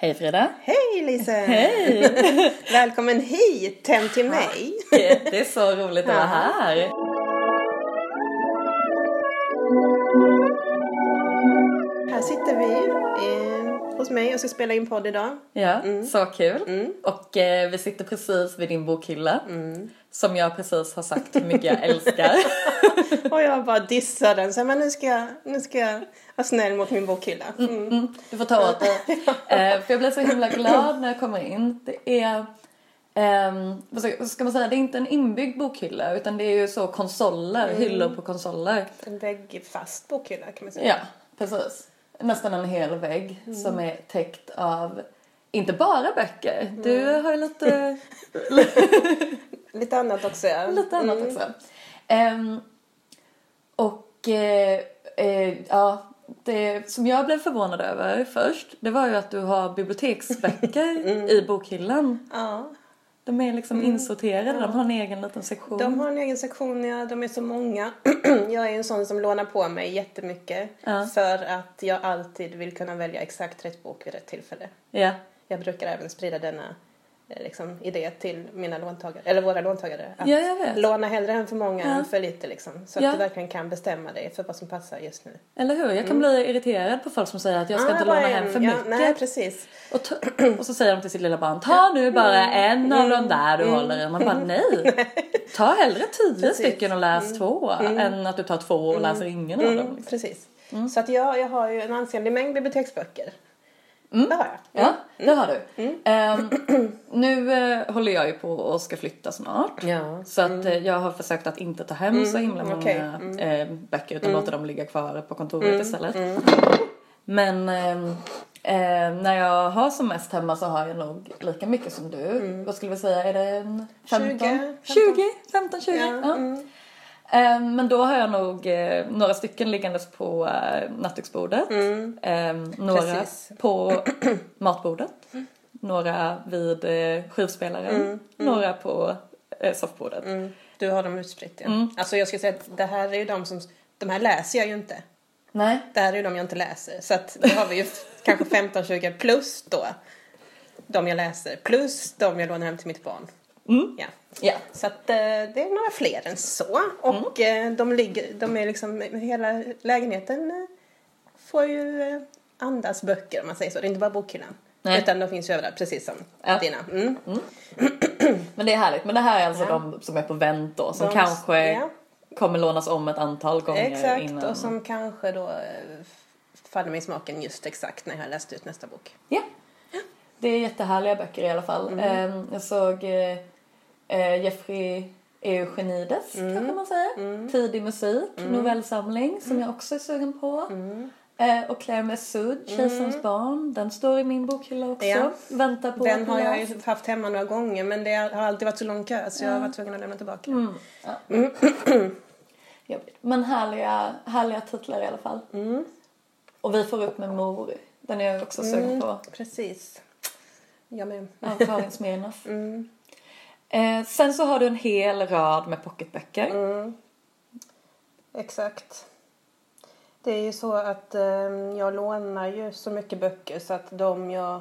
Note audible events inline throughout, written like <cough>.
Hej Frida! Hej Lise! Hej! <laughs> Välkommen hit, hem till mig! Det är så roligt att vara här! Här sitter vi eh, hos mig och ska spela in podd idag. Ja, så kul! Och eh, vi sitter precis vid din bokhylla. Som jag precis har sagt hur mycket jag älskar. <laughs> Och jag bara dissar den. Så, men nu ska, jag, nu ska jag vara snäll mot min bokhylla. Mm. Mm, du får ta åt dig. <laughs> Eh, för jag blev så himla glad när jag kommer in. Det är, ehm, vad ska- man säga, det är inte en inbyggd bokhylla utan det är ju så konsoler, hyllor på konsoler. En väggfast bokhylla kan man säga. Ja, precis. Nästan en hel vägg som är täckt av inte bara böcker. Du har ju lite, <laughs> Lite annat också. Ja. <laughs> lite annat också. Ehm, och eh, eh, ja, det som jag blev förvånad över först, det var ju att du har biblioteksböcker <laughs> i bokhyllan. Ja. De är liksom insorterade, de har en egen liten sektion. De har en egen sektion, ja. De är så många. <clears throat> jag är en sån som lånar på mig jättemycket. Ja. För att jag alltid vill kunna välja exakt rätt bok vid rätt tillfälle. Ja, Jag brukar även sprida denna liksom, idé till mina låntagare, eller våra låntagare. Att Ja, låna hellre än för många Ja. än för lite liksom. Så att Ja. du verkligen kan bestämma dig för vad som passar just nu. eller hur? Jag kan bli irriterad på folk som säger att jag ska Ah, inte låna en. hem för mycket. Nej, precis. Och, <clears throat> och så säger de till sitt lilla barn, ta nu bara en av de där du håller i. Man bara, <laughs> nej. Ta hellre tio stycken och läs två än att du tar två och läser ingen av dem. Mm, precis. Så att jag, jag har ju en ansenlig mängd biblioteksböcker. Mm. Det har jag. Ja, det har du. Ehm, <clears throat> nu eh, håller jag ju på och ska flytta snart. Ja. Så att eh, jag har försökt att inte ta hem så himla många okej. eh, böcker utan låta dem ligga kvar på kontoret istället. Men ehm, eh, när jag har som mest hemma så har jag nog lika mycket som du. Vad skulle vi säga, är det en 15? 20, 20, 15, 20. Ja, Ja. Eh, Men då har jag nog eh, några stycken liggandes på eh, nattduksbordet. Eh, några Precis. på <clears throat> matbordet. Några vid eh, skivspelaren. Några på soffbordet. Mm. Du har dem utspritt ja. Alltså jag ska säga att det här är ju de som, de här läser jag ju inte. Nej. Det här är ju de jag inte läser. Så att då har vi ju <laughs> kanske 15-20 plus då de jag läser. Plus de jag lånar hem till mitt barn. Ja. Ja. Så att eh, det är några fler än så. Och eh, de, ligger, de är liksom, hela lägenheten eh, får ju andas böcker om man säger så. Det är inte bara bokhyllan. Nej. Utan de finns ju överallt, precis som Ja. dina. Mm. Men det är härligt. Men det här är alltså de som är på vänt då. Som De- kanske ja. kommer lånas om ett antal gånger Exakt, innan. och som kanske då faller mig i smaken just exakt när jag har läst ut nästa bok. Ja. Det är jättehärliga böcker i alla fall. Mm. Eh, Jag såg eh, Jeffrey Eugenides kanske man säger. Mm. Tidig musik, novellsamling som jag också är sugen på. Mm. Eh, och Claire Messud, Kejsarens barn. Den står i min bokhylla också. Ja. Väntar på Den har jag ju haft hemma några gånger men det har alltid varit så lång kö så jag har varit tvungen att lämna tillbaka. Mm. <clears throat> Jobbigt. Men härliga, härliga titlar i alla fall. Mm. Och Vi får upp med mor. Den är jag också sugen på. Precis. Jag med. Av <laughs> Karin Smirnoff. Eh, sen så har du en hel rad med pocketböcker. Mm. Exakt. Det är ju så att eh, jag lånar ju så mycket böcker så att de jag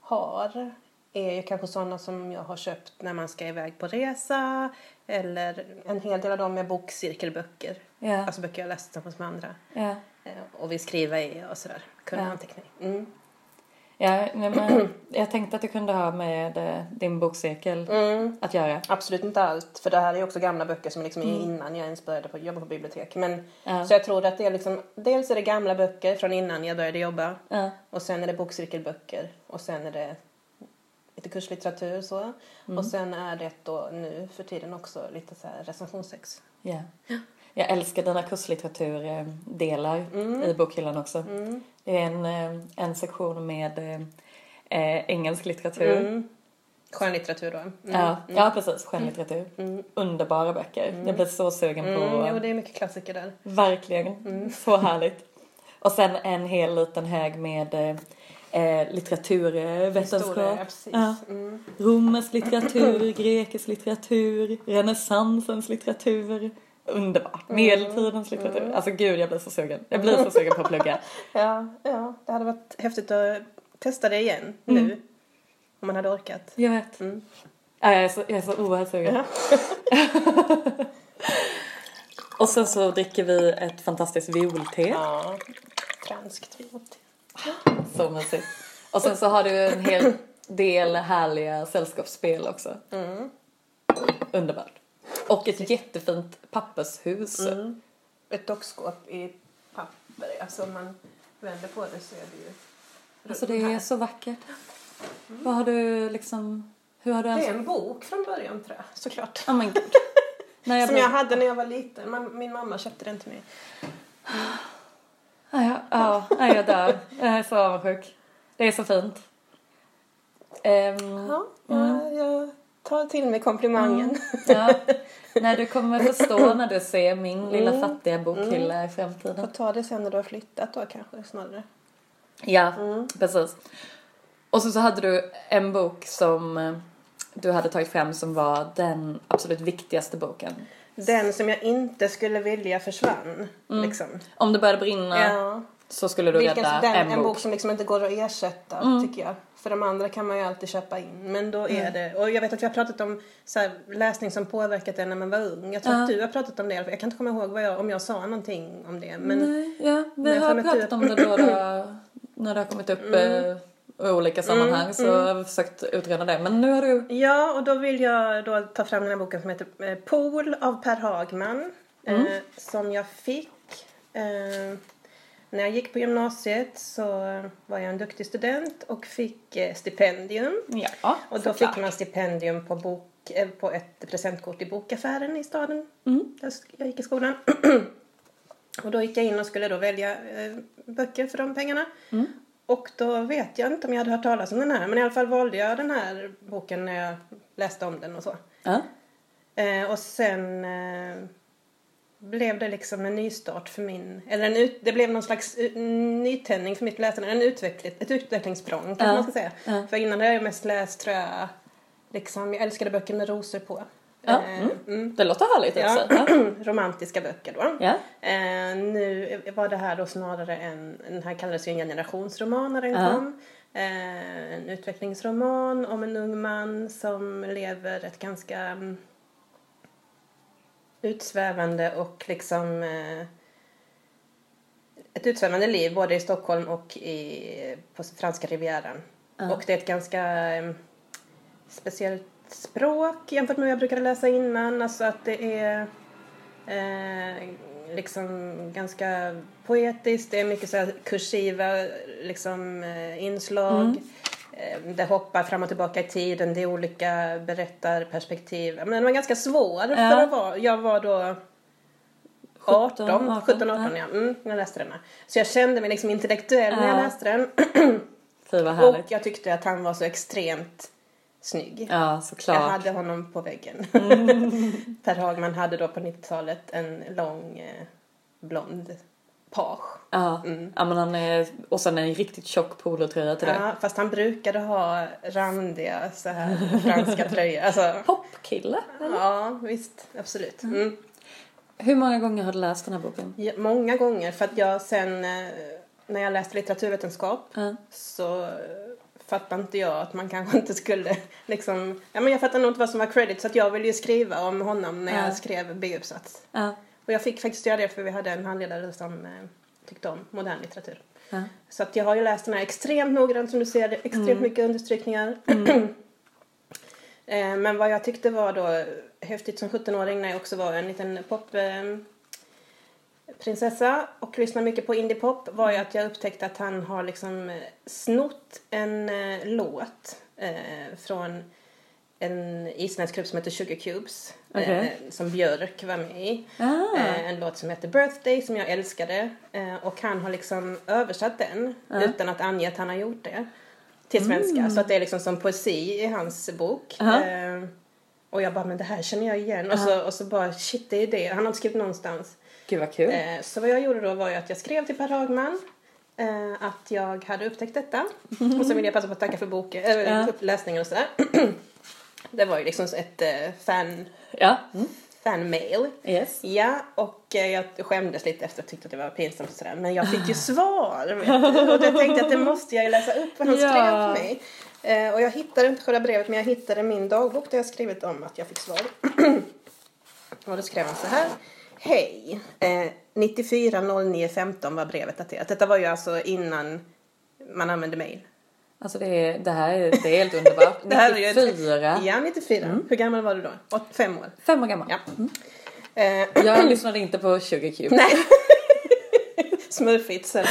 har är ju kanske sådana som jag har köpt när man ska iväg på resa eller en hel del av dem är bokcirkelböcker. Ja. Alltså böcker jag läst tillsammans med andra. Ja. Eh, och vill skriva i och sådär. Kunna Ja. anteckning. Mm. Ja, nej, men jag tänkte att det kunde ha med eh, din bokcirkel Mm. att göra. Absolut inte allt, för det här är också gamla böcker som liksom är innan jag ens började på, jobba på bibliotek. Men, Mm. Ja. Så jag tror att det är liksom, dels är det gamla böcker från innan jag började jobba. Ja. Och sen är det bokcirkelböcker. Och sen är det lite kurslitteratur så. Mm. Och sen är det då nu för tiden också lite så här recensionsex. Ja. Jag älskar dina kurslitteraturdelar Mm. i bokhyllan också. Det är en, eh, en sektion med eh, eh, engelsk litteratur. Mm. Skönlitteratur då. Mm. Ja, ja, precis. Skönlitteratur. Underbara böcker. Jag blir så sugen på... Mm, jo, det är mycket klassiker där. Verkligen. Så härligt. Och sen en hel liten hög med eh, eh, litteraturvetenskap. Ja. Mm. Romersk litteratur, <clears throat> grekisk litteratur, renässansens litteratur. Underbart. Medeltidens litteratur. Alltså gud, jag blir så sugen. Jag blir så sugen på att plugga. <laughs> Ja, ja, det hade varit häftigt att testa det igen nu. Om man hade orkat. Jag vet. Mm. Ja, jag, är så, jag är så oerhört sugen. <laughs> Och sen så dricker vi ett fantastiskt violte. Ja. Franskt vilt. Så mysigt. Och sen så har du en hel del härliga sällskapsspel också. Mm. Underbart. Och ett jättefint pappershus. Mm. Ett dockskåp i papper. Alltså om man vänder på det så är det ju... Alltså det är så vackert. Vad har du liksom... Hur har du Det är en bok från början tror jag, såklart. Oh my god. <laughs> Jag Som blev... jag hade när jag var liten. Min mamma köpte den till mig. Ja, ja, ja, ja, jag dör. Jag är så avundsjuk. Det är så fint. Ehm, Ja, jag, jag tar till mig komplimangen. ja. Nej, du kommer förstå när du ser min lilla Mm. fattiga bokhylla i Får framtiden. ta det sen när du har flyttat då kanske snarare. Ja, Mm. precis. Och så, så hade du en bok som eh, du hade tagit fram som var den absolut viktigaste boken. Den som jag inte skulle vilja försvann. Liksom. Om det började brinna Ja. så skulle du Vilken, rädda den, en, en bok. bok som liksom inte går att ersätta tycker jag. För de andra kan man ju alltid köpa in. Men då är det, och jag vet att vi har pratat om så här, läsning som påverkat en när man var ung. Jag tror att du har pratat om det. Jag kan inte komma ihåg jag, om jag sa någonting om det. Men Nej, ja, vi Men har pratat typ- om det då, då <clears throat> när det har kommit upp Mm. eh, i olika sammanhang så har vi försökt utreda det. Men nu har du... Ja, och då vill jag då ta fram den här boken som heter eh, Pool av Per Hagman. Eh, som jag fick eh, när jag gick på gymnasiet så var jag en duktig student och fick eh, stipendium. Ja, Och då fick man stipendium på, bok, eh, på ett presentkort i bokaffären i staden där jag gick i skolan. <clears throat> och då gick jag in och skulle då välja eh, böcker för de pengarna. Och då vet jag inte om jag hade hört talas om den här men i alla fall valde jag den här boken när jag läste om den och så. Eh, och sen blev det liksom en nystart för min, eller en ut, det blev någon slags uh, nytändning för mitt läsande, en utveckling, ett utvecklingssprång kanske Ja. man ska säga. Ja. För innan har jag mest läst tror jag, liksom, jag älskade böcker med rosor på. Ja, Eh, mm. mm. Det låter härligt också. Ja. <clears throat> romantiska böcker då. Ja. Eh, nu var det här då snarare en, den här kallades ju en generationsroman när den Ja. kom. Eh, en utvecklingsroman om en ung man som lever ett ganska mm, utsvävande och liksom eh, ett utsvävande liv både i Stockholm och i, på franska rivieran. Och det är ett ganska eh, speciellt språk jämfört med vad jag brukade läsa innan. Alltså att det är eh, liksom ganska poetiskt. Det är mycket så kursiva liksom, eh, inslag. Eh, det hoppar fram och tillbaka i tiden. Det är olika berättarperspektiv. Men den var ganska svår för att vara. Jag var då 18, 18, 17, 18 ja. Mm, när jag läste den. här. Så jag kände mig liksom intellektuell när jag Ja. läste den. <clears throat> Fy vad Och härligt. jag tyckte att han var så extremt snygg. Ja, Jag såklart. hade honom på väggen. <laughs> per Hagman hade då på 90-talet en lång eh, blond page. Ja. ja, men han är... Och sen en riktigt tjock polotröja till det. Ja, fast han brukade ha randiga så här franska tröjor. Alltså, Popkille. ja, visst. Absolut. Mm. Hur många gånger har du läst den här boken? Ja, många gånger för att jag sen eh, när jag läste litteraturvetenskap så fattade inte jag att man kanske inte skulle <laughs> liksom, ja men jag fattade nog inte vad som var credit så att jag ville ju skriva om honom när Ja. jag skrev B-uppsats. Och jag fick faktiskt göra det för vi hade en handledare som eh, tyckte om modern litteratur. Ja. Så att jag har ju läst den här extremt noggrant som du ser, extremt mycket understrykningar. <clears throat> eh, men vad jag tyckte var då häftigt som 17-åring när jag också var en liten pop eh, prinsessa och lyssnade mycket på indiepop var ju att jag upptäckte att han har liksom eh, snott en eh, låt eh, från en isländsk grupp som heter Sugar Cubes Okej. eh, som Björk var med i. Ah. Eh, en låt som heter Birthday som jag älskade eh, och han har liksom översatt den utan att ange att han har gjort det till svenska så att det är liksom som poesi i hans bok. Ja. Eh, och jag bara, men det här känner jag igen. Och, så, och så bara, shit det är det. Han har inte skrivit någonstans. Gud vad kul. Eh, så vad jag gjorde då var ju att jag skrev till Per Hagman eh, att jag hade upptäckt detta. <laughs> Och så vill jag passa på att tacka för boken, äh, läsningen och sådär. <clears throat> det var ju liksom ett eh, fan, Ja. Mm. fanmail. Yes. Ja, och eh, jag skämdes lite efter att tyckte att det var pinsamt och sådär. Men jag fick ju <laughs> svar. Och då tänkte jag att det måste jag ju läsa upp vad han Ja. skrev till mig. Eh, och jag hittade inte själva brevet men jag hittade min dagbok där jag skrivit om att jag fick svar. <clears throat> och då skrev han så här. Hej! Eh, 940915 var brevet daterat. Detta var ju alltså innan man använde mail. Alltså det, är, det här är, det är helt underbart. <laughs> Det här är ju- 94. Ja, 94. Hur gammal var du då? Åt, fem år? Fem år gammal. Ja. Eh, Jag <clears throat> lyssnade inte på 20 Q. Nej. <laughs> Smurfigt. så här.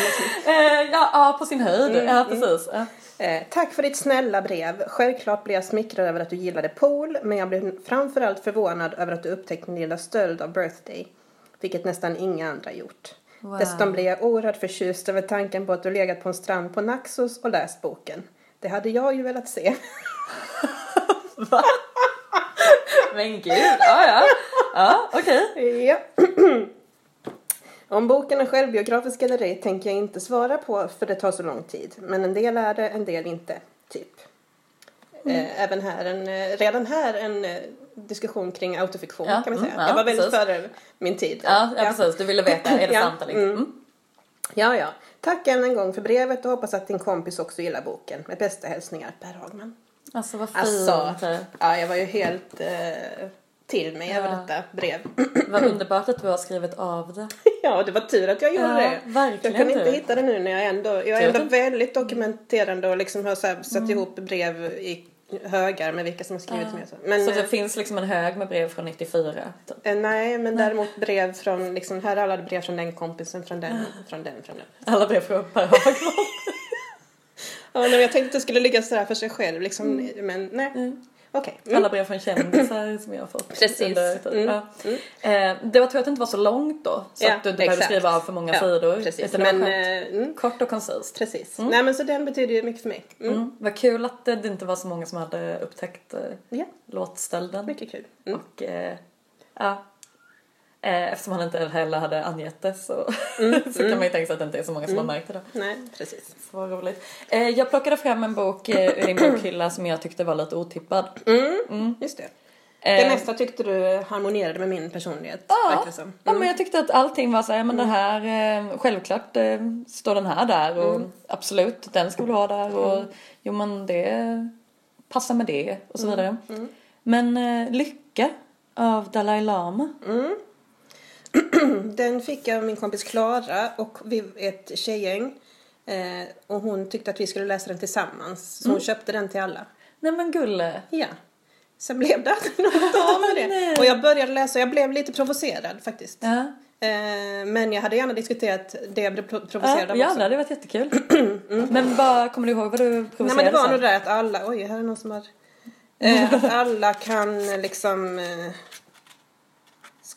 Eh, ja, ja, på sin höjd. ja, precis. Ja. Eh, tack för ditt snälla brev. Självklart blev jag smickrad över att du gillade pool, men jag blev framförallt förvånad över att du upptäckte min lilla stöld av birthday. Vilket nästan inga andra gjort. Wow. Dessutom blev jag oerhört förtjust över tanken på att du legat på en strand på Naxos och läst boken. Det hade jag ju velat se. <laughs> Men gud, ja ja. Ja, okej. Ja. <clears throat> Om boken är självbiografisk eller ej tänker jag inte svara på för det tar så lång tid. Men en del är det, en del inte. Typ. Mm. Eh, Även här en, eh, redan här en eh, diskussion kring autofiktion Ja, kan man säga. mm, ja, jag var väldigt precis. före min tid. Ja, ja, precis. Du ville veta, är det <laughs> Ja, sant eller inte? mm. Mm. Ja, ja. Tack än en gång för brevet och hoppas att din kompis också gillar boken. Med bästa hälsningar Per Hagman. Alltså vad fint. Alltså, ja, jag var ju helt eh, till mig över Ja. detta brev. <clears throat> Vad underbart att du har skrivit av det. <laughs> Ja, det var tur att jag gjorde Ja, det. verkligen Jag kunde inte tur. hitta det nu när jag ändå, jag är ändå väldigt dokumenterande och liksom har så här, satt Mm. ihop brev i högar med vilka som har skrivit till mig. och Så. Men så eh, det finns liksom en hög med brev från 94. Typ. eh, nej, men däremot brev från, liksom, här är alla brev från den kompisen, från den, från den, från den. Alla brev från Per Hagman. <laughs> Ja, nej, jag tänkte att det skulle ligga sådär för sig själv liksom, Mm. men nej. Okej. Mm. Alla brev från kändisar som jag har fått. Precis. tiden. Mm. Ja. Eh, det var tur att det inte var så långt då. Så Ja, att du inte behövde skriva av för många Ja, sidor. Precis. Utan Men, eh, mm, Kort och koncist. precis. Nej, men så den betyder ju mycket för mig. Mm. Mm. Vad kul att det inte var så många som hade upptäckt eh, Ja, låtstölden. mycket kul. Mm. Och eh, ja. Eh, eftersom han inte heller hade angett det så, Mm, <laughs> så kan man ju tänka sig att det inte är så många som har märkt det då. Nej, precis. Så vad roligt. Eh, jag plockade fram en bok eh, ur din bokhylla som jag tyckte var lite otippad. Mm. Just det. Det mesta tyckte du harmonierade med min personlighet. Ja, som. ja, men jag tyckte att allting var så här, men det här, eh, självklart står den här där och absolut, den ska väl vara där och jo men det passar med det och så vidare. Men Lycka av Dalai Lama. <clears throat> Den fick jag av min kompis Klara och vi ett tjejgäng. Eh, och hon tyckte att vi skulle läsa den tillsammans. Så hon köpte den till alla. Nej men gulle. Ja. Sen blev det aldrig något av med det. Nej. Och jag började läsa, jag blev lite provocerad faktiskt. Ja, Eh, men jag hade gärna diskuterat det jag blev pro- ja, provocerad av ja också. det hade varit jättekul. <clears throat> Men bara, kommer du ihåg vad du Nej provocerade men det var sen? nog det att alla, oj här är någon som har eh, Att alla kan liksom eh,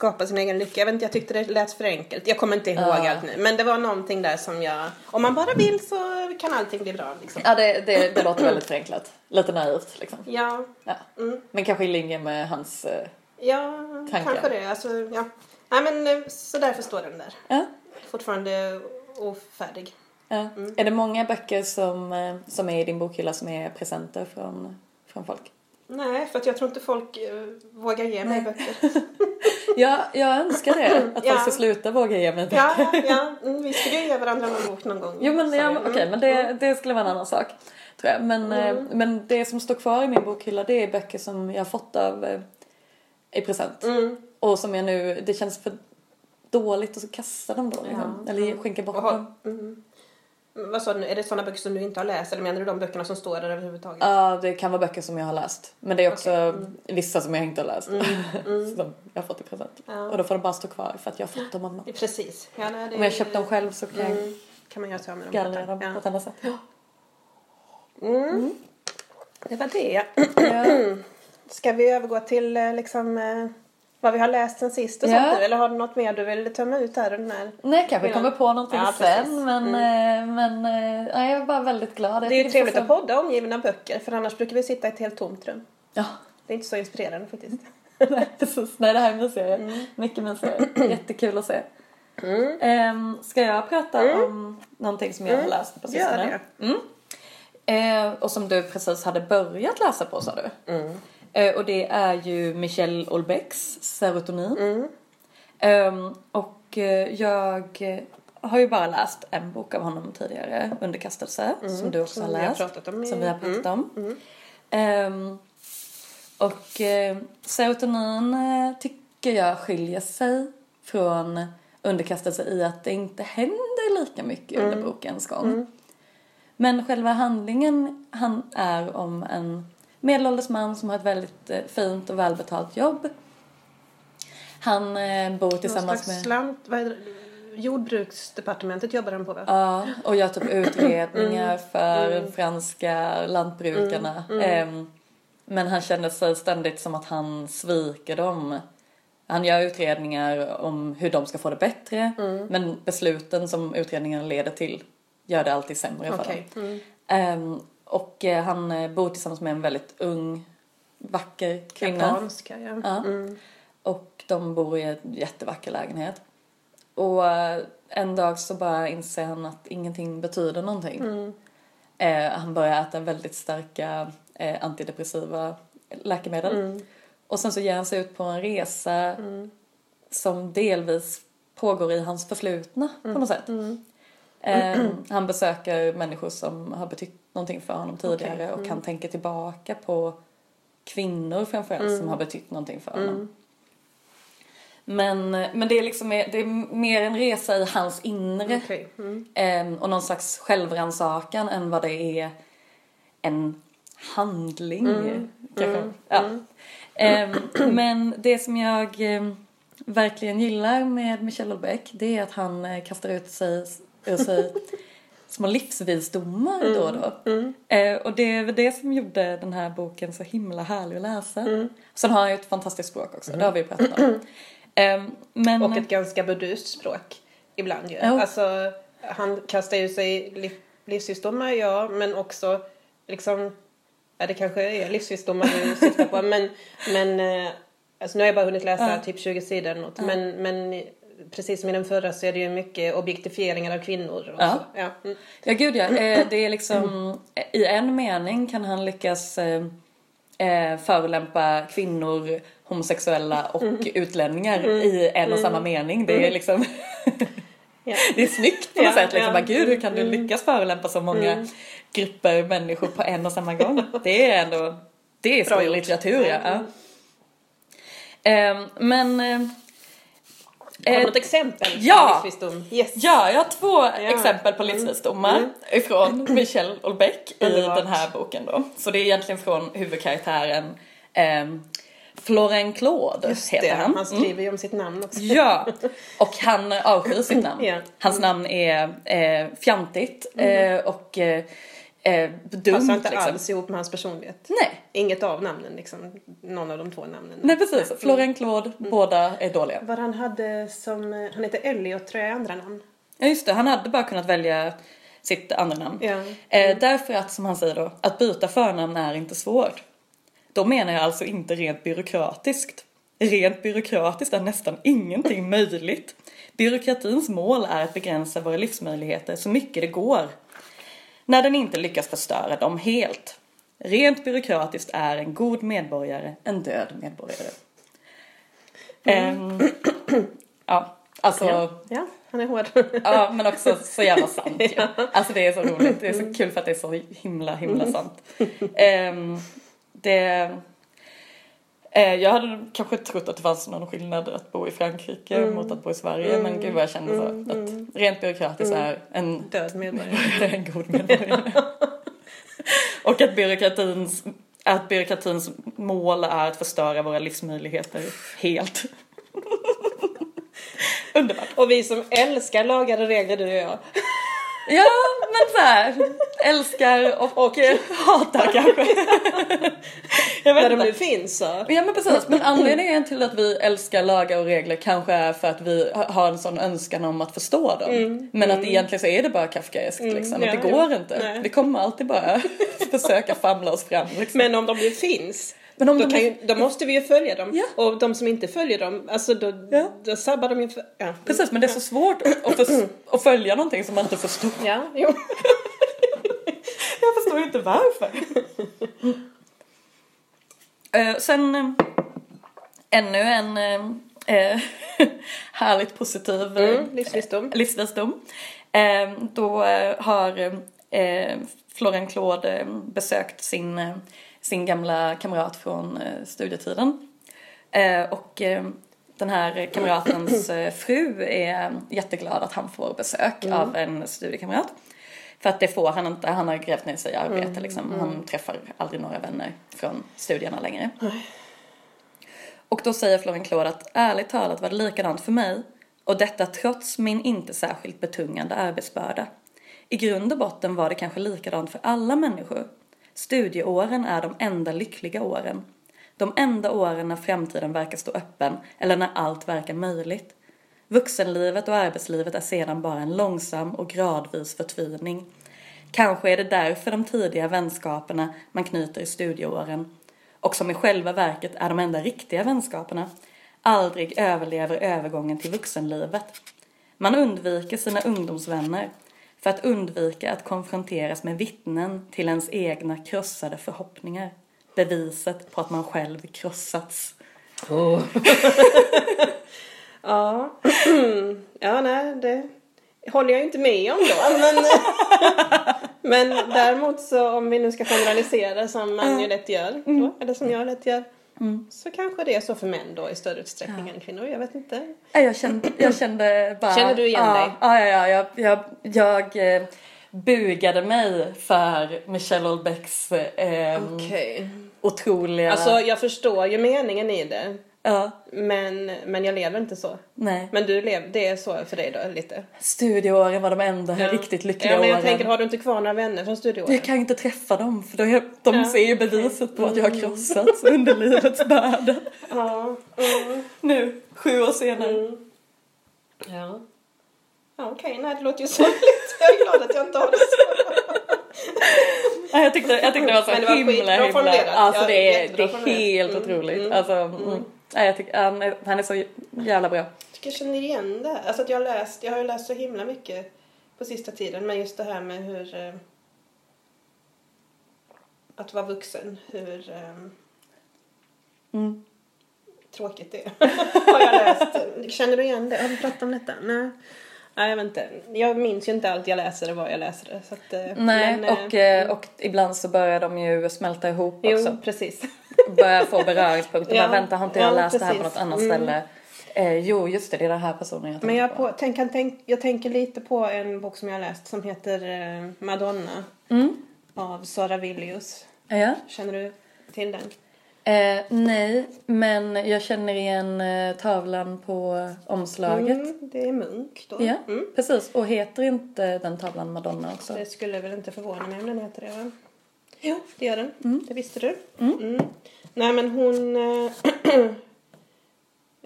skapa sin egen lycka. Jag vet inte, jag tyckte det lät för enkelt. Jag kommer inte ihåg Ja. allt nu. Men det var någonting där som jag, om man bara vill så kan allting bli bra liksom. Ja det, det, det låter väldigt förenklat. Lite naivt liksom. Ja, Ja. Mm. Men kanske i linje med hans... eh, ja Tankar. kanske det. Alltså, ja. Nej men eh, så därför står den där. Ja. Fortfarande ofärdig. Ja. Är det många böcker som, eh, som är i din bokhylla som är presenter från, från folk? Nej, för att jag tror inte folk eh, vågar ge mig böcker. <laughs> Ja, jag önskar det. <laughs> Att Ja. folk ska sluta våga ge mig böcker. Ja, ja. <laughs> Mm, vi skulle ju ge varandra någon bok någon gång. Jo men, ja, Mm. okej, men det, det skulle vara en annan sak. Tror jag. Men, eh, men det som står kvar i min bokhylla det är böcker som jag har fått av eh, i present. Mm. Och som jag nu, det känns för dåligt att kasta dem då. Liksom. Eller skänka bort har- dem. Mm. Vad sa du nu? Är det sådana böcker som du inte har läst eller menar du de böckerna som står där överhuvudtaget? Ja, det kan vara böcker som jag har läst. Men det är också Okej, vissa som jag inte har läst. <laughs> som jag har fått i present. Mm, Ja. Och då får de bara stå kvar för att jag har fått dem av någon. Precis. Ja, nej, Om jag köpt dem själv så kan jag Mm. Kan man göra så med dem? gallra dem på Ja. ett annat sätt. Mm. Det var det. Ja. <clears throat> Ska vi övergå till eh, liksom eh, vad vi har läst sen sist och Ja. sånt nu? Eller har du något mer du vill tömma ut här? Den här? Nej, kanske Ja. kommer på någonting Ja, sen. Men, eh, men eh, nej, jag är bara väldigt glad. Det är ju trevligt att podda omgiven av böcker för annars brukar vi sitta i ett helt tomt rum. Ja, Det är inte så inspirerande faktiskt. <laughs> nej, precis. Nej, det här är mysigare. Mm. Mycket mysigare. <clears throat> Jättekul att se. Ehm, ska jag prata om någonting som jag har läst på Mm. Gör sistone? Mm. Eh, och som du precis hade börjat läsa på sa du. Mm. Eh, och det är ju Michel Olbecks Serotonin. Ehm, och eh, jag har ju bara läst en bok av honom tidigare, Underkastelse, som du också Mm. Som har läst. om Som vi har pratat om. Mm. Ehm, och eh, serotonin eh, tycker jag skiljer sig från underkastelse i att det inte händer lika mycket Mm. under bokens gång. Men själva handlingen han är om en medelålders man som har ett väldigt eh, fint och välbetalt jobb. Han eh, bor tillsammans med... Lant, vad? Jordbruksdepartementet jobbar han på va? Ja, och gör typ utredningar för franska lantbrukarna. Ehm, men han känner sig ständigt som att han sviker dem. Han gör utredningar om hur de ska få det bättre. Men besluten som utredningarna leder till gör det alltid sämre för Okej. dem. Mm. Och eh, han eh, bor tillsammans med en väldigt ung, vacker kvinna. Japanska ja. Ja. Mm. Och de bor i en jättevacker lägenhet. Och eh, en dag så bara inser han att ingenting betyder någonting. Mm. Eh, han börjar äta väldigt starka eh, antidepressiva läkemedel. Mm. Och sen så ger han sig ut på en resa som delvis pågår i hans förflutna på något sätt. Mm. Eh, han besöker människor som har betytt någonting för honom tidigare Okej, och han tänker tillbaka på kvinnor framförallt som har betytt någonting för honom. Men, men det är liksom det är mer en resa i hans inre Okej. Mm. Ehm, och någon slags självrannsakan än vad det är en handling. Kanske. Ja. Ehm, men det som jag ehm, verkligen gillar med Michel Houellebecq det är att han eh, kastar ut sig, ur sig små livsvisdomar då och då. Eh, och det är väl det som gjorde den här boken så himla härlig att läsa. Sen har han ju ett fantastiskt språk också, det har vi ju pratat om. <clears throat> Ehm, men, Och ett ganska burdust språk ibland ju. Ja. Alltså, han kastar ju sig liv, livsvisdomar, ja, men också liksom, ja det kanske är livsvisdomar du <laughs> syftar på, men, men eh, alltså nu har jag bara hunnit läsa Ja. typ 20 sidor eller något, men, men precis som i den förra så är det ju mycket objektifieringar av kvinnor. Och Ja. Ja. Mm. Ja gud ja, eh, det är liksom i en mening kan han lyckas eh, eh, förolämpa kvinnor, homosexuella och utlänningar i en och samma mening. Det är liksom <laughs> Ja. <laughs> det är snyggt på något Ja, sätt. Liksom. Bara, Gud hur kan du lyckas förolämpa så många grupper människor på en och samma gång? <laughs> Det är ändå, det är gjort. litteratur ja. Mm. Eh, men eh, Har du eh, något exempel? på ja. Livsvisdom? Yes. Ja, jag har två exempel på livsvisdomar ifrån Michel Houellebecq i Underbart. den här boken då. Så det är egentligen från huvudkaraktären eh, Florent Claude Just heter det, han. han skriver ju om sitt namn också. Ja, och han avskyr sitt namn. Ja. Mm. Hans namn är eh, fjantigt eh, och eh, eh, dumt Passar inte liksom. alls ihop med hans personlighet. Nej, Inget av namnen liksom. Någon av de två namnen. nej precis. Florent Claude, Mm. båda är dåliga. Vad han hade som, han heter Elliot tror jag andra namn. Ja just det, han hade bara kunnat välja sitt andra namn. Ja. Eh, därför att, som han säger då, att byta förnamn är inte svårt. Då menar jag alltså inte rent byråkratiskt. Rent byråkratiskt är nästan ingenting möjligt. Byråkratins mål är att begränsa våra livsmöjligheter så mycket det går. När den inte lyckas förstöra dem helt. Rent byråkratiskt är en god medborgare en död medborgare. Ehm, ja, alltså... Ja. ja, han är hård. Ja, men också så jävla sant ju. <laughs> Alltså det är så roligt. Det är så kul för att det är så himla, himla sant. Ehm, det... eh, jag hade kanske trott att det fanns någon skillnad att bo i Frankrike mot att bo i Sverige. Men gud vad jag kände så. Att rent byråkratiskt är en, Död medborgare. <laughs> en god medborgare. <laughs> Och att byråkratins, att byråkratins mål är att förstöra våra livsmöjligheter helt. <laughs> Underbart. Och vi som älskar lagar och regler, du och jag. Ja, men så här. Älskar och, och hatar kanske. Jag vet När de nu finns så. Ja men precis, men anledningen till att vi älskar lagar och regler kanske är för att vi ha- har en sån önskan om att förstå dem. Men att egentligen så är det bara kafkaeskt liksom. ja, att det ja. går inte. Nej. Vi kommer alltid bara <laughs> försöka famla oss fram liksom. Men om de nu finns, Men om då, de ju, då måste vi ju följa dem. Ja. Och de som inte följer dem, alltså då, Ja. då sabbar de ju för... Ja. Precis, men det är så svårt att, förs- att följa någonting som man inte förstår. Ja, jo. <laughs> Jag förstår inte varför. Eh, sen eh, ännu en eh, <laughs> härligt positiv Mm, livsvisdom. livsvisdom. Då har Florian Claude besökt sin, sin gamla kamrat från eh, studietiden. Eh, och eh, den här kamratens fru är jätteglad att han får besök av en studiekamrat. För att det får han inte, han har grävt ner sig i arbete liksom. Han träffar aldrig några vänner från studierna längre. Och då säger Florian Claude att ärligt talat var det likadant för mig och detta trots min inte särskilt betungande arbetsbörda. I grund och botten var det kanske likadant för alla människor. Studieåren är de enda lyckliga åren. De enda åren när framtiden verkar stå öppen eller när allt verkar möjligt. Vuxenlivet och arbetslivet är sedan bara en långsam och gradvis förtvining. Kanske är det därför de tidiga vänskaperna man knyter i studieåren och som i själva verket är de enda riktiga vänskaperna aldrig överlever övergången till vuxenlivet. Man undviker sina ungdomsvänner för att undvika att konfronteras med vittnen till ens egna krossade förhoppningar. Beviset på att man själv krossats. <laughs> Ja. <clears throat> ja, nej, det håller jag inte med om då. Men, <laughs> men däremot så om vi nu ska generalisera som man ju lätt gör, då, eller som jag lätt gör, så kanske det är så för män då i större utsträckning än kvinnor. Jag vet inte. Ja, Jag kände, jag kände bara... Känner du igen ja, dig? Ja, ja, ja. Jag, jag, jag eh, bugade mig för Michelle Houellebecqs eh, Okej. otroliga... Alltså jag förstår ju meningen i det. Ja, Men, men jag lever inte så. nej. Men du lever, det är så för dig då lite? Studieåren var de enda riktigt lyckliga Ja, men jag åren. tänker, har du inte kvar några vänner från studieåren? Jag kan inte träffa dem för de, de Ja. ser ju beviset på att jag har krossats under livets börda. <laughs> Ja. Mm. Nu, sju år senare. Ja. Ja, okej. Nej, det låter ju sorgligt. Jag är glad att jag inte har det så. <laughs> Nej, jag, tyckte, jag tyckte det var så himla, himla... Alltså Ja, det är, det är helt Mm, otroligt. mm, Alltså, mm. Nej, jag tycker, han, är, han är så jävla bra. Jag tycker jag känner igen det. Alltså att jag läst, jag har ju läst så himla mycket på sista tiden. Men just det här med hur... Eh, att vara vuxen. Hur eh, Mm. tråkigt det är. <laughs> har jag läst. Känner du igen det? Har vi pratat om detta? Nej. Nej, jag vet inte. Jag minns ju inte allt jag läser och vad jag läser. Så att, eh, Nej, men, eh, och, eh, och ibland så börjar de ju smälta ihop Jo, också. precis. Börjar få beröringspunkter. Ja, Bara, vänta, har inte jag ja, läst det här på precis. något annat Mm. ställe? Eh, jo, just det, det är den här personen jag Men jag, tänker på, tänk, tänk, jag tänker lite på en bok som jag har läst som heter eh, Madonna Mm. av Sara Villius. Ja. Känner du till den? Eh, nej, men jag känner igen eh, tavlan på omslaget. Mm, det är Munk då. Ja, Mm. precis. Och heter inte den tavlan Madonna också? Det skulle väl inte förvåna mig om den heter det va? Jo, det gör den. Det visste du. Nej men hon eh,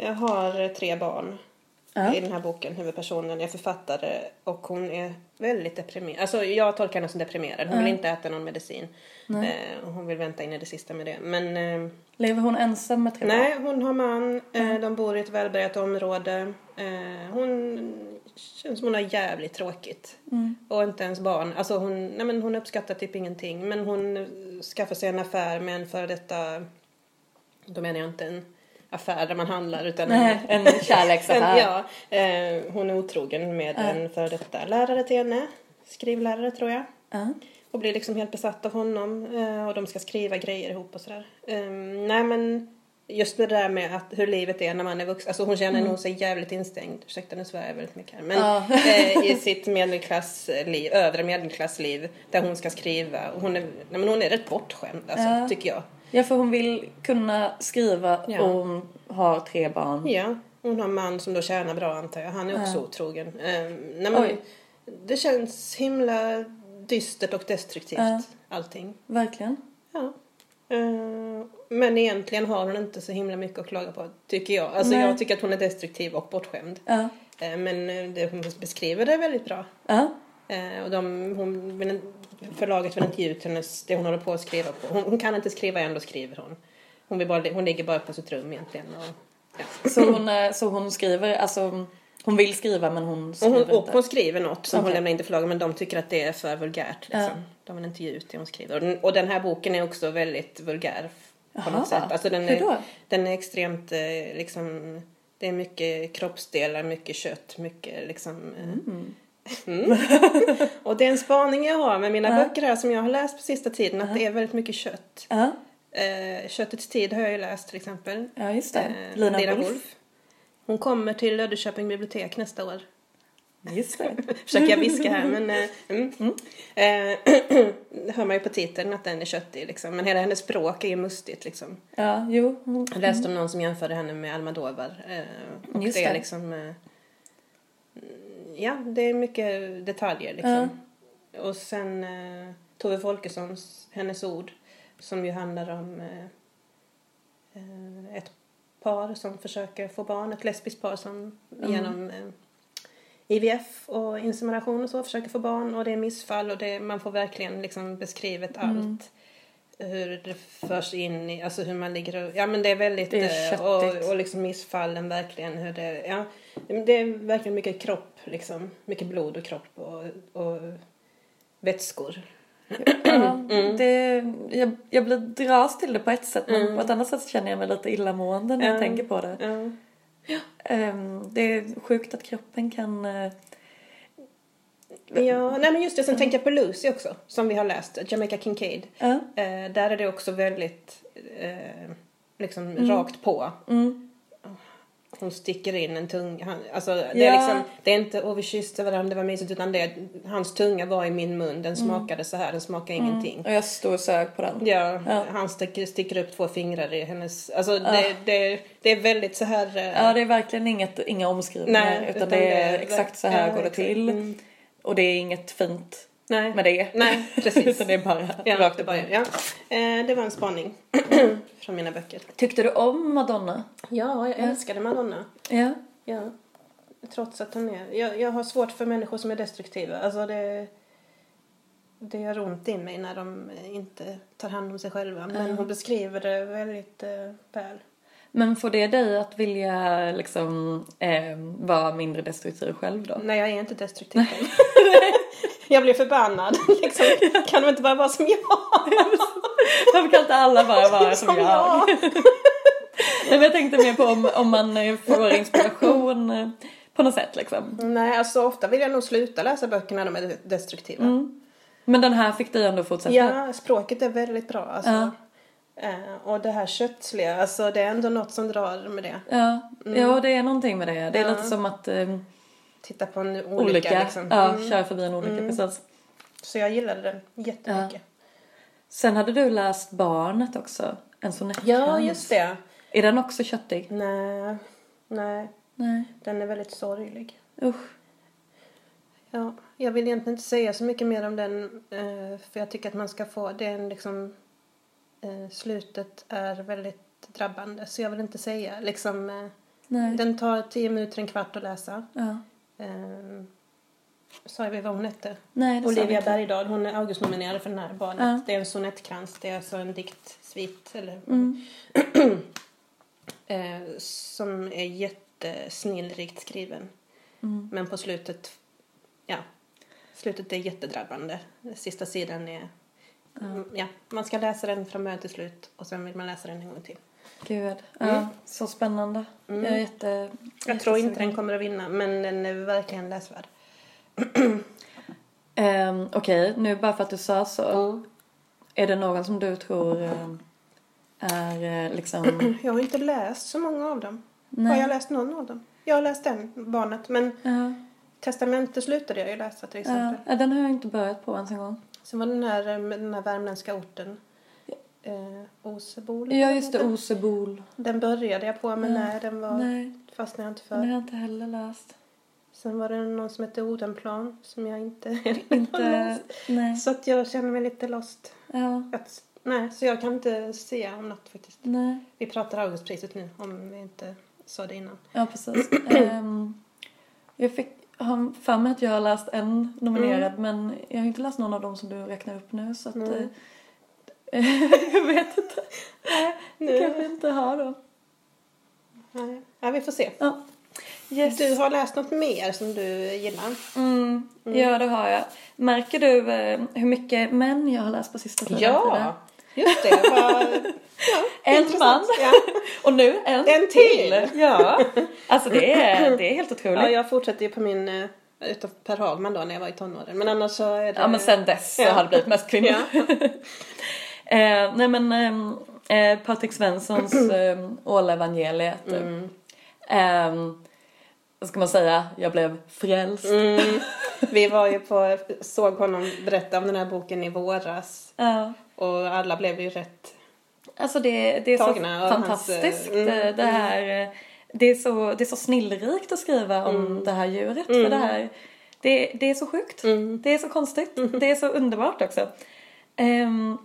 <clears throat> har tre barn Ja. i den här boken. Huvudpersonen är författare och hon är väldigt deprimerad. Alltså jag tolkar henne som deprimerad. Hon vill inte äta någon medicin. Eh, och hon vill vänta in i det sista med det. Men eh, Lever hon ensam med tre barn? Nej, hon har man. Eh, de bor i ett välbärgat område. Eh, hon känns som hon har jävligt tråkigt. Och inte ens barn. Alltså hon, nej men hon uppskattar typ ingenting. Men hon skaffar sig en affär med en före detta... Då menar jag inte en affär där man handlar utan Nej, en kärleksaffär. <laughs> en, ja, eh, hon är otrogen med en före detta lärare till henne. Skrivlärare tror jag. Ja. Och blir liksom helt besatt av honom. eh, Och de ska skriva grejer ihop och sådär. Um, nej men just det där med att hur livet är när man är vuxen. Alltså hon känner nog sig jävligt instängd. Ursäkta nu svär jag väldigt mycket här. Men Ja. eh, i sitt medelklassliv, övre medelklassliv. Där hon ska skriva. Och hon är, nej, men hon är rätt bortskämd alltså, Ja. tycker jag. Ja, för hon vill kunna skriva Ja. och hon har tre barn. Ja, hon har en man som då tjänar bra antar jag. Han är också otrogen. Um, nej, men det känns himla dystert och destruktivt allting. Verkligen. Ja. Eh, men egentligen har hon inte så himla mycket att klaga på, tycker jag. Alltså Nej. jag tycker att hon är destruktiv och bortskämd. Ja. Eh, men eh, det hon beskriver det väldigt bra. Ja. Eh, och de, hon vill, förlaget vill inte ge ut hennes, det hon håller på att skriva på. Hon, hon kan inte skriva, ändå skriver hon. Hon, vill bara, hon ligger bara på sitt rum egentligen. Och, ja. Så, hon, så hon skriver, alltså hon vill skriva men hon Och skriver hon, och inte. hon skriver något som hon Okej. lämnar in till förlaget men de tycker att det är för vulgärt. Liksom. Ja. De vill inte ge ut det hon skriver. Och den, och den här boken är också väldigt vulgär. På Jaha, något sätt. Alltså den hur då? är, den är extremt eh, liksom, det är mycket kroppsdelar, mycket kött, mycket liksom. eh, Mm. <laughs> och det är en spaning jag har med mina Ja. böcker här som jag har läst på sista tiden, att det är väldigt mycket kött. Ja, Eh, Köttets tid har jag ju läst till exempel. ja just det. Eh, Lina, Wolf. Hon kommer till Löddeköping bibliotek nästa år. Just det. Försöker jag viska här men... Eh, mm. Eh, det <clears throat> hör man ju på titeln att den är köttig liksom. Men hela hennes språk är ju mustigt liksom. Ja, jo. Mm. Jag läste om någon som jämförde henne med Almodovar. Eh, och Just det är det. liksom... Eh, ja, det är mycket detaljer liksom. Och sen eh, Tove Folkessons Hennes ord. Som ju handlar om eh, eh, ett par som försöker få barn. Ett lesbiskt par som genom eh, IVF och insemination och så försöker få barn. Och det är missfall och det, man får verkligen liksom beskrivet allt. Hur det förs in i, alltså hur man ligger och, ja men det är väldigt, Det är eh, och, och liksom missfallen verkligen hur det, ja. Det är verkligen mycket kropp liksom, mycket blod och kropp och, och vätskor. Ja, <clears throat> det, jag, jag blir dras till det på ett sätt men på ett annat sätt känner jag mig lite illamående när jag Ja. tänker på det. Ja. Ehm, det är sjukt att kroppen kan... eh, Ja, nej men just det, sen tänkte jag på Lucy också, som vi har läst, Jamaica Kincaid. Ja. Eh, där är det också väldigt eh, liksom rakt på. Mm. Hon sticker in en tunga. Han, alltså, det, Ja. är liksom, det är inte åh vi kysste varandra, det var mysigt, utan det hans tunga var i min mun, den smakade så här, den smakade ingenting. Och jag stod och sög på den. Ja, Ja. han sticker, sticker upp två fingrar i hennes, alltså det, det, det är väldigt så här. eh, Ja, det är verkligen inget, inga omskrivningar Nej, utan, utan det är det exakt så här ja, går det till. Mm. Och det är inget fint nej. med det. Nej, precis. <laughs> utan det är bara Ja, rakt upp. ja. Eh, det var en spaning <clears throat> från mina böcker. Tyckte du om Madonna? Ja, jag älskade Madonna. Ja. Ja. Trots att hon är... Jag, jag har svårt för människor som är destruktiva. Alltså det... Det gör ont i mig när de inte tar hand om sig själva. Men hon beskriver det väldigt eh, väl. Men får det dig att vilja liksom eh, vara mindre destruktiv själv då? Nej, jag är inte destruktiv. <laughs> jag blir förbannad. <laughs> liksom. Kan de inte bara vara som jag? <laughs> Varför kan inte alla bara vara som, Som jag? jag. <laughs> Nej, jag tänkte mer på om, om man eh, får inspiration eh, på något sätt liksom. Nej, alltså ofta vill jag nog sluta läsa böcker när de är destruktiva. Mm. Men den här fick dig ändå fortsätta? Ja, språket är väldigt bra. Alltså. Ja. Eh, och det här köttsliga, alltså det är ändå något som drar med det. Ja, ja det är någonting med det. Det är Mm. Ja. lite som att eh, Titta på en olycka, olycka, liksom. ja, Mm. köra förbi en olycka precis. Så jag gillade den jättemycket. Sen hade du läst Barnet också, en sonettkrans. Ja, just det. Är den också köttig? Nej, nej, Nej. den är väldigt sorglig. Usch. Ja, jag vill egentligen inte säga så mycket mer om den eh, för jag tycker att man ska få den liksom eh, slutet är väldigt drabbande så jag vill inte säga liksom eh, Nej. den tar tio minuter, en kvart att läsa. Ja. Eh, sa vi vad hon hette? Nej, det Olivia. Bergdahl, hon är Augustnominerad för den här barnet. Ja. Det är en sonettkrans, det är alltså en diktsvit eller Mm. <clears throat> eh, som är jättesnillrikt skriven. Mm. Men på slutet, ja, slutet är jättedrabbande. Sista sidan är, mm, ja, man ska läsa den från början till slut och sen vill man läsa den en gång till. Gud. Ja, Mm. så spännande. Jag är jätte... Jag tror inte den kommer att vinna, men den är verkligen läsvärd. <clears throat> Ehm, Okej, nu bara för att du sa så. Mm. Är det någon som du tror ehm, är eh, liksom... <clears throat> Jag har inte läst så många av dem. Nej. Har jag läst någon av dem? Jag har läst den, Barnet, men Ja, Testamente slutade jag ju läsa till exempel. ja, den har jag inte börjat på ens en gång. Sen var den här, eh, med den här värmländska orten. Eh, Osebol. Ja, just det. Osebol. Den började jag på, men Ja. nej, den var, Nej, fastnade jag inte den har för. jag inte heller läst. Sen var det någon som hette Odenplan som jag inte heller <laughs> har läst. Nej. Så att jag känner mig lite lost. Ja. Att, nej, så jag kan inte säga om något faktiskt. Nej. Vi pratar Augustpriset nu, om vi inte sa det innan. Ja, precis. Ehm, jag fick har för mig att jag har läst en nominerad men jag har inte läst någon av dem som du räknar upp nu så att Nej. <laughs> jag vet inte. Jag kanske inte har dem. Nej. Ja, vi får se. Ja. Yes. Du har läst något mer som du gillar? Mm, Ja, det har jag. Märker du eh, hur mycket män jag har läst på sista tiden? Ja. Just det. <laughs> Ja, En man. Ja. <laughs> Och nu en, En till. Ja, alltså det är, det är helt otroligt. ja, Ja, jag fortsatte ju på min, eh, utav Per Hagman då när jag var i tonåren. Men annars så är det... men sen dess så Ja. har det blivit mest kvinnor. Eh, nej men ehm, eh, Patrik Svenssons <clears throat> eh, Ålevangeliet. Mm. Eh, vad ska man säga? Jag blev frälst. Mm. <laughs> Vi var ju på, såg honom berätta om den här boken i våras. Ja. Och alla blev ju rätt... Alltså det, det är så hans, fantastiskt. eh, mm, eh, det här, eh, det, är så, det är så snillrikt att skriva om Mm. det här djuret. För det, här, det, det är så sjukt. Mm. Det är så konstigt. Det är så underbart också. Um,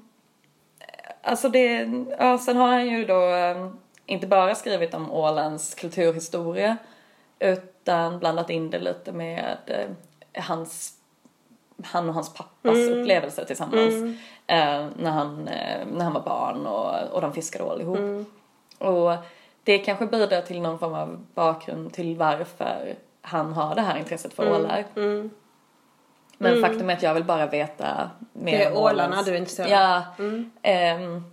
alltså det, ja, sen har han ju då eh, inte bara skrivit om Ålands kulturhistoria utan blandat in det lite med eh, hans han och hans pappas upplevelser tillsammans eh, när, han, eh, när han var barn och, och de fiskade ål ihop. Och det kanske bidrar till någon form av bakgrund till varför han har det här intresset för ålar. Mm. Men faktum är att jag vill bara veta mer Det är om ålarna du är intresserad Ja. Mm. ehm,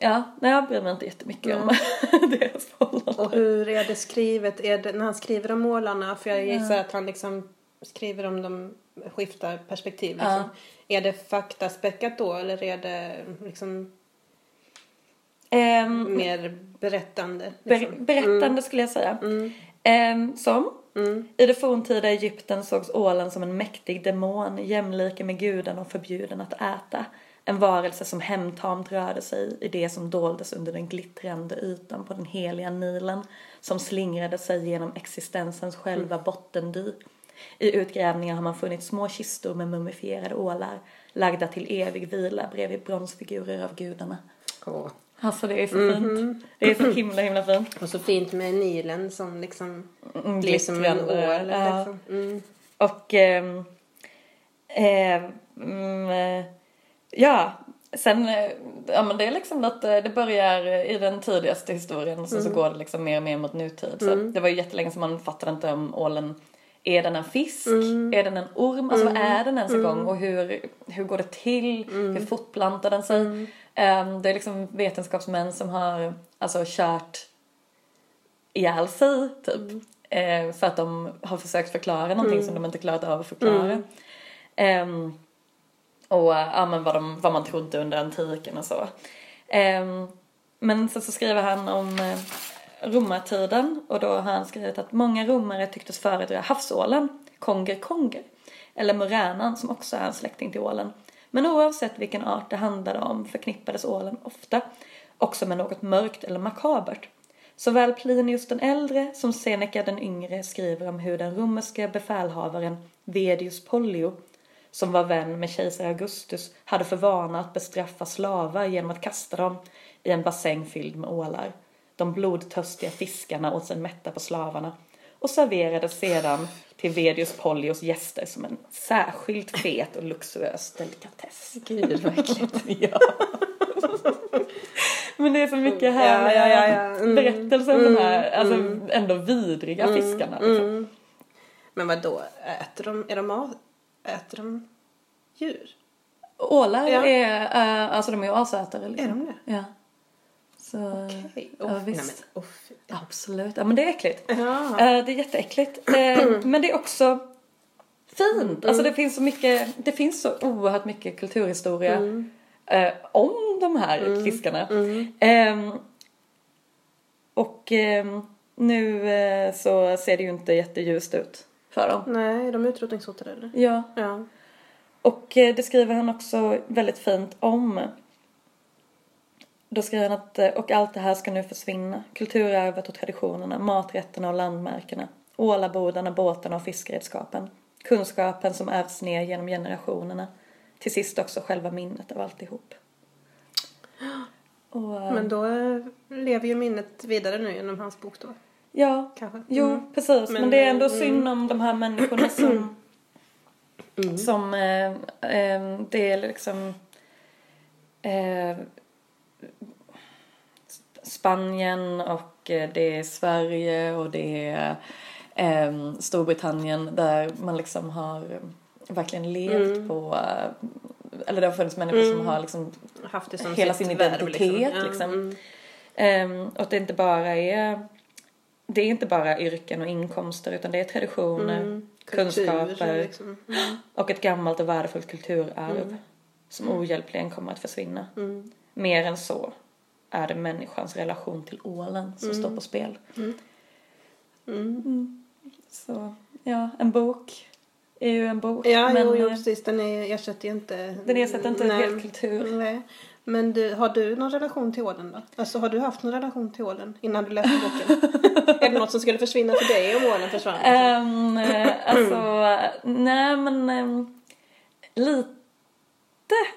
ja, nej jag bryr mig inte jättemycket om <laughs> deras förhållande. Och hur är det skrivet? Är det, när han skriver om målarna, för jag gissar att han liksom skriver om de skiftar perspektiv. Liksom. Ja. Är det faktaspäckat då eller är det liksom Ehm, mer berättande? ber, Liksom? berättande skulle jag säga. Mm. Ehm, som Mm. I det forntida Egypten sågs ålen som en mäktig demon, jämlike med gudarna och förbjuden att äta. En varelse som hemtamt rörde sig i det som doldes under den glittrande ytan på den heliga Nilen, som slingrade sig genom existensens själva bottendy. I utgrävningar har man funnit små kistor med mumifierade ålar, lagda till evig vila bredvid bronsfigurer av gudarna. Åh. Alltså det är så fint. Det är så himla himla fint. Och så fint med Nilen som liksom Mm, blir som en ål. ja. Liksom. Mm. Och ehm, ehm, mm, eh, ja, sen, eh, ja men det är liksom att eh, det börjar i den tidigaste historien och sen så går det liksom mer och mer mot nutid. Så det var ju jättelänge som man fattade inte om ålen är den en fisk? Är den en orm? Alltså vad är den ens en gång? Och hur, hur går det till? Hur fortplantar den sig? Ehm, det är liksom vetenskapsmän som har alltså kört ihjäl sig typ. Eh, för att de har försökt förklara någonting som de inte klarat av att förklara. Ehm, och ja, men vad, de, vad man trodde under antiken och så. Ehm, men sen så skriver han om eh, romartiden och då har han skrivit att många romare tycktes föredra havsålen, conger conger, eller muränan som också är en släkting till ålen. Men oavsett vilken art det handlade om förknippades ålen ofta också med något mörkt eller makabert. Såväl Plinius den äldre som Seneca den yngre skriver om hur den romerske befälhavaren Vedius Pollio, som var vän med kejsar Augustus, hade för vana att bestraffa slavar genom att kasta dem i en bassäng fylld med ålar. De blodtörstiga fiskarna åt sig mätta på slavarna och serverades sedan till Vedius Pollios gäster som en särskilt fet och luxuös delikatess. Gud vad äckligt. <laughs> Ja. Men det är så mycket härliga ja, ja, ja. Mm. berättelser om de här alltså, ändå vidriga fiskarna. Liksom. Mm. Men vad då äter de, är de av, äter de djur? Ålar är, alltså de är ju asätare. Liksom. Är de det? Ja. Så, Okej. ja Oh, nej, visst. men, fy. Absolut. Ja men det är äckligt. Ja. Eh, det är jätteäckligt. Eh, <clears throat> men det är också fint. Alltså det finns så mycket, det finns så oerhört mycket kulturhistoria eh, om de här fiskarna. Ehm, och ehm, nu så ser det ju inte jätteljust ut för dem. Nej, är de utrotningshotade eller? Ja. Ja. Och det skriver han också väldigt fint om. Då skriver han att eh, och allt det här ska nu försvinna. Kulturarvet och traditionerna, maträtterna och landmärkena. Ålabodarna, båtarna och fiskredskapen. Kunskapen som ärvs ner genom generationerna. Till sist också själva minnet av alltihop. Och, eh, Men då eh, lever ju minnet vidare nu genom hans bok då. ja, Kanske. Jo, Mm. precis. Men, Men, det är ändå mm. synd om de här människorna som... Mm. Som... Eh, eh, det är liksom... Eh, Spanien och eh, det är Sverige och det är eh, Storbritannien där man liksom har eh, verkligen levt Mm. på, eh, eller det har funnits människor som har liksom Haft det som hela sin värv, identitet Ja, liksom. mm. Ehm, och att det inte bara är det är inte bara yrken och inkomster utan det är traditioner, Mm. kunskaper Kultur, liksom. mm. och ett gammalt och värdefullt kulturarv som ohjälpligen kommer att försvinna. Mm. Mer än så är det människans relation till ålen som står på spel. Mm. Så ja, en bok är ju en bok. Ja, men jo, jo, eh, precis. Den är, ersätter ju inte... den ersätter inte en Nej. hel kultur. Nej. Men du, har du någon relation till ålen då? Alltså har du haft någon relation till ålen innan du läste boken? <laughs> är det något som skulle försvinna för dig om ålen försvann? Um, alltså, nej men um, lite,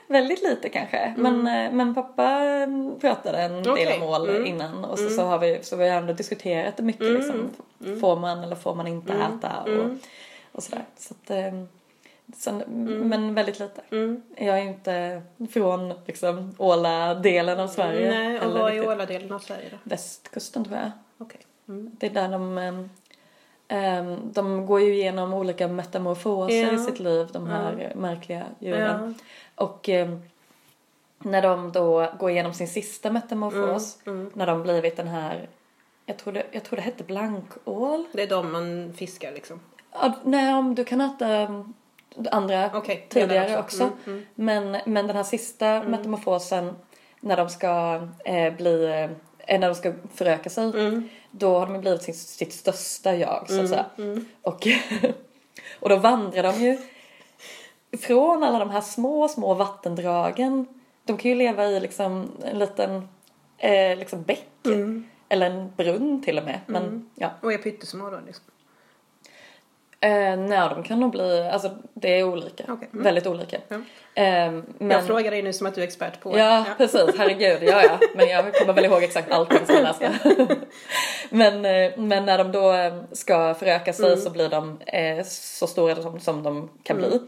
väldigt lite kanske. Men, eh, men pappa mm, pratade en del Okej. om ål Mm. innan och så, så har vi så vi har ändå diskuterat det mycket liksom. Får man eller får man inte äta och, och sådär. Så att, um, så, Men väldigt lite. Mm. Jag är inte från liksom Åla-delen av Sverige. Nej, och vad är. Åladelen av Sverige då? Västkusten tror jag. Mm. Det är där de, ehm, de går ju igenom olika metamorfoser Ja. i sitt liv, de här märkliga djuren. Och ehm, när de då går igenom sin sista metamorfos, Mm, när de blivit den här, jag tror det, jag tror det hette blankål. Det är de man fiskar liksom? Ja, nej, om du kan äta ehm, andra Okej, tidigare också. också. Mm, Men, men den här sista metamorfosen, när de ska eh, bli, eh, när de ska föröka sig, Mm. då har de blivit sitt, sitt största jag så att säga. Och, <laughs> och då vandrar de ju från alla de här små, små vattendragen. De kan ju leva i liksom en liten eh, liksom bäck. Eller en brunn till och med. Men ja. Och är pyttesmå då liksom? Eh, nej, de kan nog bli, alltså det är olika. Okej. Mm. Väldigt olika. Ja. Eh, men, Jag frågar dig nu som att du är expert på Ja, precis. Herregud. Ja, ja. Men jag kommer väl ihåg exakt allting som jag <laughs> läste. men, eh, men när de då eh, ska föröka sig så blir de eh, så stora som, som de kan bli.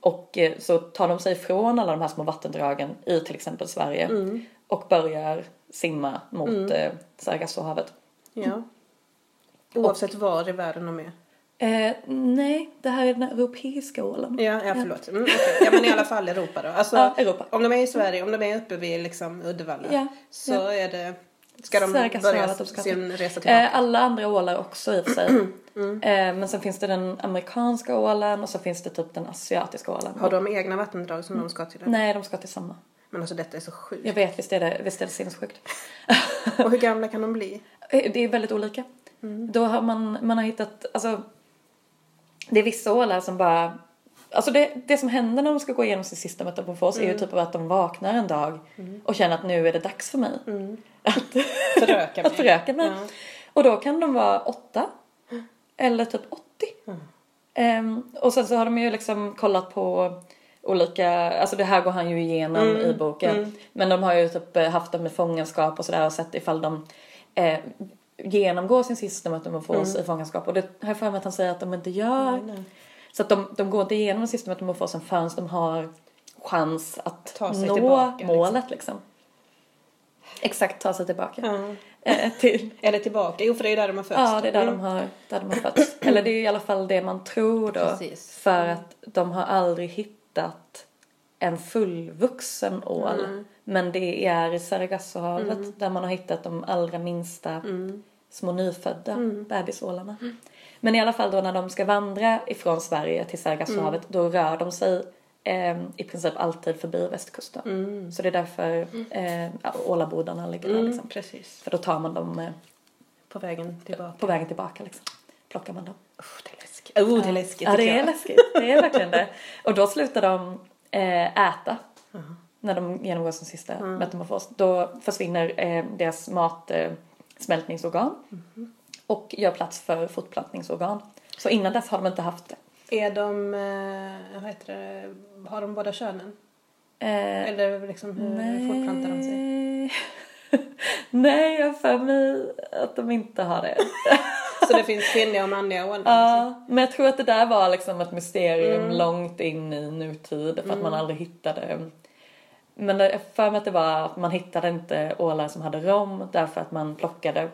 Och eh, så tar de sig ifrån alla de här små vattendragen i till exempel Sverige. Och börjar simma mot eh, Sargassohavet. ja. Oavsett var i världen de är? Eh, nej, det här är den europeiska ålen. Ja, ja förlåt. Mm, okej. Ja, men i alla fall Europa då. Alltså, Ja, Europa. Om de är i Sverige, om de är uppe vid liksom Uddevalla Ja, så ja. är det... Ska de Sargassohavet börja de ska sin resa tillbaka? Eh, alla andra ålar också i och för sig. Mm. Eh, men sen finns det den amerikanska ålen och så finns det typ den asiatiska ålen. Har de egna vattendrag som de ska till? Nej, de ska till samma. Men alltså detta är så sjukt. Jag vet, visst är det, visst är det sinnessjukt. Och hur gamla kan de bli? Eh, det är väldigt olika. Mm. Då har man, man har hittat, alltså det är vissa ålar som bara Alltså det, det som händer när de ska gå igenom sin sista metamorfos är ju Mm. typ att de vaknar en dag och känner att nu är det dags för mig. <laughs> Att, Föröka <laughs> att mig. föröka mig. Ja. Och då kan de vara åtta. Eller typ 80. Ehm, och sen så har de ju liksom kollat på olika, alltså det här går han ju igenom i boken. Men de har ju typ eh, haft dem i fångenskap och sådär och sett ifall de eh, genomgår sin sista metamorfos i fångenskap. Och det har jag för mig att han säger att de inte gör. Så att de, de går inte igenom den sista metamorfosen förrän de har chans att Ta sig nå tillbaka, liksom. målet liksom. Exakt, ta sig tillbaka. Ja. Eh, till, <laughs> Eller tillbaka? Jo, för det är där de har fötts. Ja, det är där, Mm. de har, där de har fötts. <clears throat> Eller det är i alla fall det man tror då. Precis. För att de har aldrig hittat en fullvuxen ål. Mm. Men det är i Sargassohavet där man har hittat de allra minsta Mm. Små nyfödda bebisålarna. Men i alla fall då när de ska vandra ifrån Sverige till Sargassohavet då rör de sig eh, i princip alltid förbi västkusten. Så det är därför eh, ålabodarna ligger där Mm, liksom. precis. För då tar man dem eh, På vägen tillbaka. på vägen tillbaka liksom. Plockar man dem. Usch, det är läskigt. Oh, det är läskigt Ja, det är läskigt. Det är verkligen det. <laughs> Och då slutar de eh, äta. När de genomgår sin sista metamorfos. Då försvinner eh, deras matsmältningsorgan. Eh, smältningsorgan. Och gör plats för fortplantningsorgan. Så innan dess har de inte haft det. Är de, eh, vad heter det, har de båda könen? Eh, Eller liksom hur fortplantar de sig? nej. <laughs> nej, jag har för mig att de inte har det. <laughs> Så det finns kvinnliga och manliga <laughs> liksom? Ja, men jag tror att det där var liksom ett mysterium långt in i nutid för att man aldrig hittade. Men det- för mig att det var att man hittade inte ålar som hade rom därför att man plockade,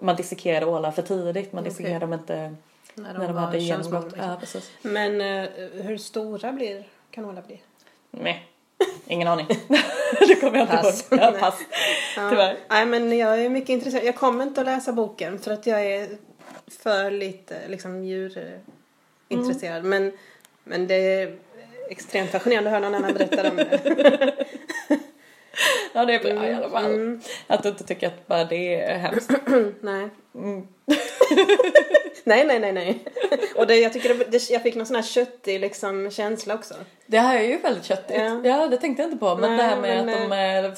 man dissekerade ålar för tidigt, man dissekerade dem inte När när de hade genomgått. Ja, precis. Men eh, hur stora blir kan ålar bli? Nej, Ingen aning. <laughs> det kommer jag inte Pass. ihåg. Ja, pass. Ja. Tyvärr. Nej, men jag är mycket intresserad. Jag kommer inte att läsa boken för att jag är för lite liksom, djurintresserad. Men, men det är extremt fascinerande att höra någon annan berätta om det. <laughs> Ja, det är bra i alla fall. Mm. Att du inte tycker att bara det är hemskt. <clears throat> nej. Mm. <laughs> nej, nej, nej, nej. Och det, jag tycker det, det, jag fick någon sån här köttig liksom, känsla också. Det här är ju väldigt köttigt. Ja. Ja, det tänkte jag inte på. Men Nej, det här med men, att de är...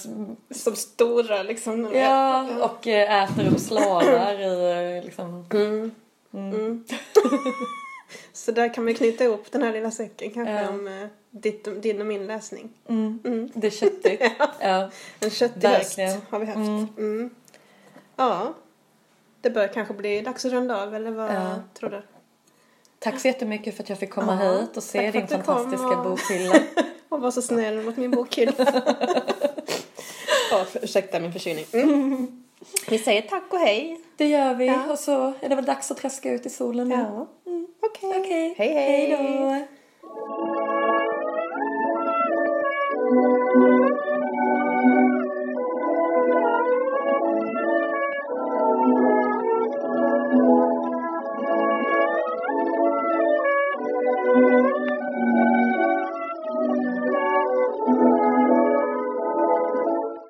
Som stora liksom. Ja, och eh, äter upp slavar i eh, liksom... Mm. <laughs> Mm. Mm. Så där kan vi knyta ihop den här lilla säcken kanske Ja. om eh, ditt, din och min läsning. Mm. Mm. Det är köttigt. <laughs> ja. En köttig höst Verkligen. har vi haft. Mm. Mm. Ja. Det bör kanske bli dags att runda av eller vad Ja. tror du? Tack så jättemycket för att jag fick komma Ja, hit och se din fantastiska och- bokhylla. <laughs> Och var så snäll mot min bokhylla. <laughs> ja, för, ursäkta min förkylning. Mm. Vi säger tack och hej. Det gör vi. Ja. Och så är det väl dags att traska ut i solen nu. Ja. Okej. Okej. Hej hej. Hej då.